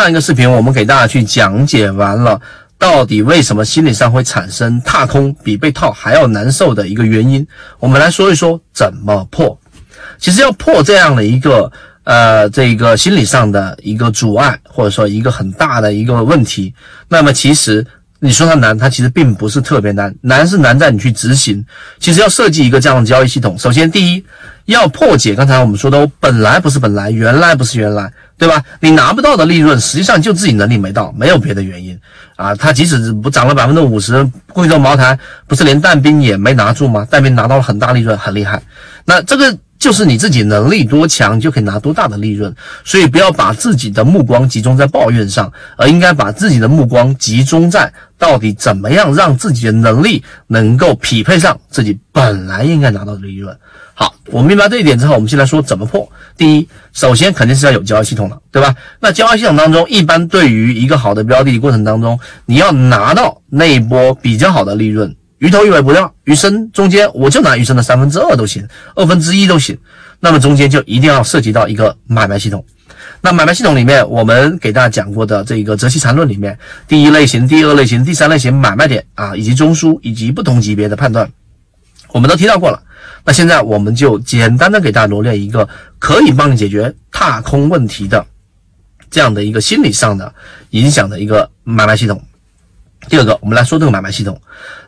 上一个视频我们给大家去讲解完了，到底为什么心理上会产生踏空比被套还要难受的一个原因，我们来说一说怎么破。其实要破这样的一个呃这个心理上的一个阻碍，或者说一个很大的一个问题，那么其实。你说它难，它其实并不是特别难，难是难在你去执行。其实要设计一个这样的交易系统，首先第一要破解刚才我们说的本来不是本来，原来不是原来，对吧？你拿不到的利润，实际上就自己能力没到，没有别的原因啊。他即使不涨了百分之五十，贵州茅台不是连但兵也没拿住吗？但兵拿到了很大利润，很厉害。那这个。就是你自己能力多强，就可以拿多大的利润。所以不要把自己的目光集中在抱怨上，而应该把自己的目光集中在到底怎么样让自己的能力能够匹配上自己本来应该拿到的利润。好，我明白这一点之后，我们先来说怎么破。第一，首先肯定是要有交易系统的，对吧？那交易系统当中，一般对于一个好的标的过程当中，你要拿到那一波比较好的利润。鱼头鱼尾不掉，鱼身中间我就拿鱼身的三分之二都行，二分之一都行。那么中间就一定要涉及到一个买卖系统。那买卖系统里面，我们给大家讲过的这个择期缠论里面，第一类型、第二类型、第三类型买卖点啊，以及中枢以及不同级别的判断，我们都提到过了。那现在我们就简单的给大家罗列一个可以帮你解决踏空问题的这样的一个心理上的影响的一个买卖系统。第二个，我们来说这个买卖系统。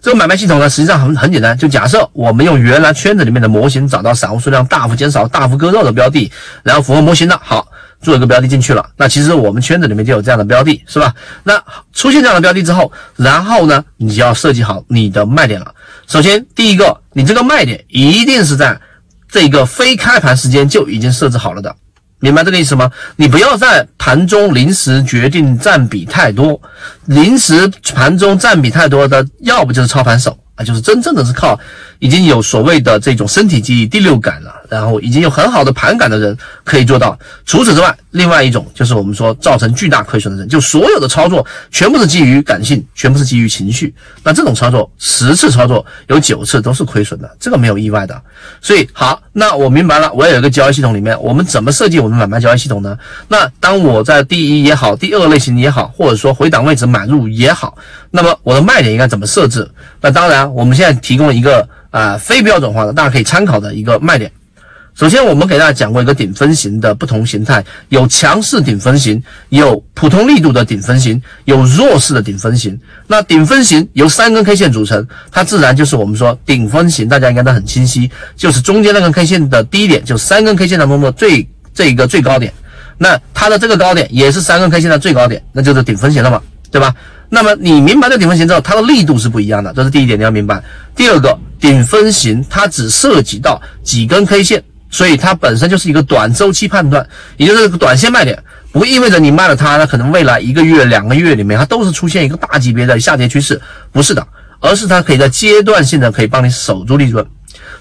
这个买卖系统呢，实际上很很简单，就假设我们用原来圈子里面的模型找到散户数量大幅减少、大。幅割肉的标的，然后符合模型的，好，做一个标的进去了。那其实我们圈子里面就有这样的标的，是吧？那出现这样的标的之后，然后呢，你就要设计好你的卖点了。首先，第一个，你这个卖点一定是在这个非开盘时间就已经设置好了的。明白这个意思吗？你不要在盘中临时决定占比太多，临时盘中占比太多的，要不就是操盘手啊，就是真正的是靠。已经有所谓的这种身体记忆、第六感了，然后已经有很好的盘感的人可以做到。除此之外，另外一种就是我们说造成巨大亏损的人，就所有的操作全部是基于感性，全部是基于情绪。那这种操作十次操作有九次都是亏损的，这个没有意外的。所以好，那我明白了，我要有一个交易系统里面，我们怎么设计我们买卖交易系统呢？那当我在第一也好，第二类型也好，或者说回档位置买入也好，那么我的卖点应该怎么设置？那当然，我们现在提供了一个。啊，非标准化的，大家可以参考的一个卖点。首先，我们给大家讲过一个顶分型的不同形态，有强势顶分型，有普通力度的顶分型，有弱势的顶分型。那顶分型由三根 K 线组成，它自然就是我们说顶分型，大家应该都很清晰，就是中间那根 K 线的低点，就三根 K 线当中的最这一个最高点。那它的这个高点也是三根 K 线的最高点，那就是顶分型了嘛，对吧？那么你明白这顶分型之后，它的力度是不一样的，这是第一点你要明白。第二个。顶分型它只涉及到几根 K 线，所以它本身就是一个短周期判断，也就是短线卖点，不意味着你卖了它，它可能未来一个月、两个月里面它都是出现一个大级别的下跌趋势，不是的，而是它可以在阶段性的可以帮你守住利润。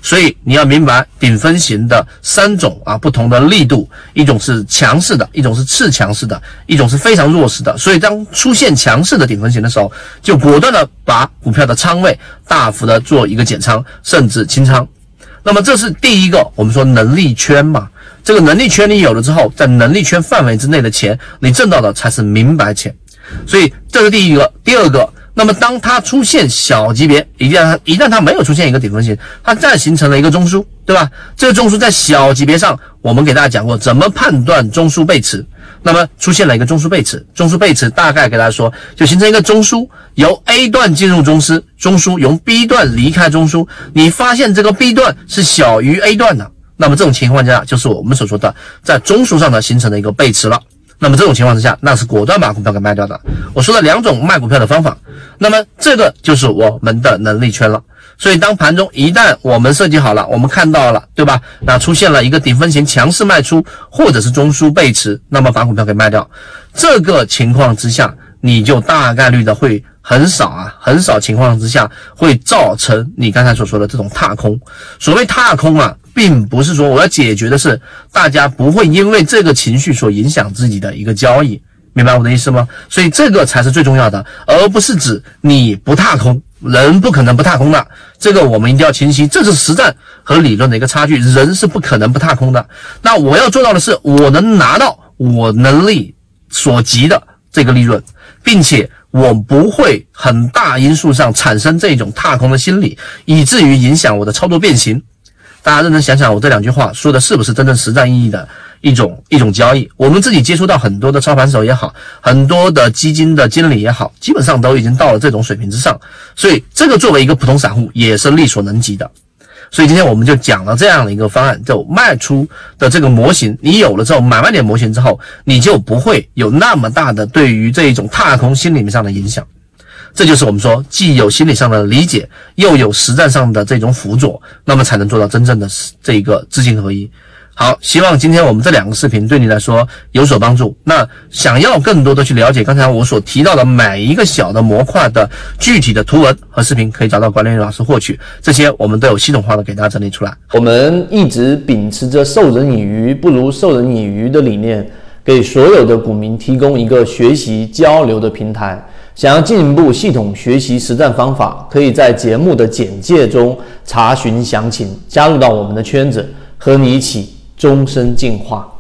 所以你要明白顶分型的三种啊不同的力度，一种是强势的，一种是次强势的，一种是非常弱势的。所以当出现强势的顶分型的时候，就果断的把股票的仓位大幅的做一个减仓，甚至清仓。那么这是第一个，我们说能力圈嘛，这个能力圈你有了之后，在能力圈范围之内的钱，你挣到的才是明白钱。所以这是第一个，第二个。那么，当它出现小级别，一旦它一旦它没有出现一个顶分型，它再形成了一个中枢，对吧？这个中枢在小级别上，我们给大家讲过怎么判断中枢背驰。那么出现了一个中枢背驰，中枢背驰大概给大家说，就形成一个中枢，由 A 段进入中枢，中枢由 B 段离开中枢。你发现这个 B 段是小于 A 段的，那么这种情况下，就是我们所说的在中枢上呢形成了一个背驰了。那么这种情况之下，那是果断把股票给卖掉的。我说了两种卖股票的方法，那么这个就是我们的能力圈了。所以当盘中一旦我们设计好了，我们看到了，对吧？那出现了一个顶分型强势卖出，或者是中枢背驰，那么把股票给卖掉。这个情况之下，你就大概率的会很少啊，很少情况之下会造成你刚才所说的这种踏空。所谓踏空啊。并不是说我要解决的是大家不会因为这个情绪所影响自己的一个交易，明白我的意思吗？所以这个才是最重要的，而不是指你不踏空，人不可能不踏空的，这个我们一定要清晰，这是实战和理论的一个差距，人是不可能不踏空的。那我要做到的是，我能拿到我能力所及的这个利润，并且我不会很大因素上产生这种踏空的心理，以至于影响我的操作变形。大家认真想想，我这两句话说的是不是真正实战意义的一种一种交易？我们自己接触到很多的操盘手也好，很多的基金的经理也好，基本上都已经到了这种水平之上，所以这个作为一个普通散户也是力所能及的。所以今天我们就讲了这样的一个方案，就卖出的这个模型，你有了之后，买卖点模型之后，你就不会有那么大的对于这一种踏空心理上的影响。这就是我们说，既有心理上的理解，又有实战上的这种辅佐，那么才能做到真正的这个知行合一。好，希望今天我们这两个视频对你来说有所帮助。那想要更多的去了解刚才我所提到的每一个小的模块的具体的图文和视频，可以找到管理老师获取。这些我们都有系统化的给大家整理出来。我们一直秉持着授人以鱼不如授人以渔的理念，给所有的股民提供一个学习交流的平台。想要进一步系统学习实战方法，可以在节目的简介中查询详情，加入到我们的圈子，和你一起。终身进化。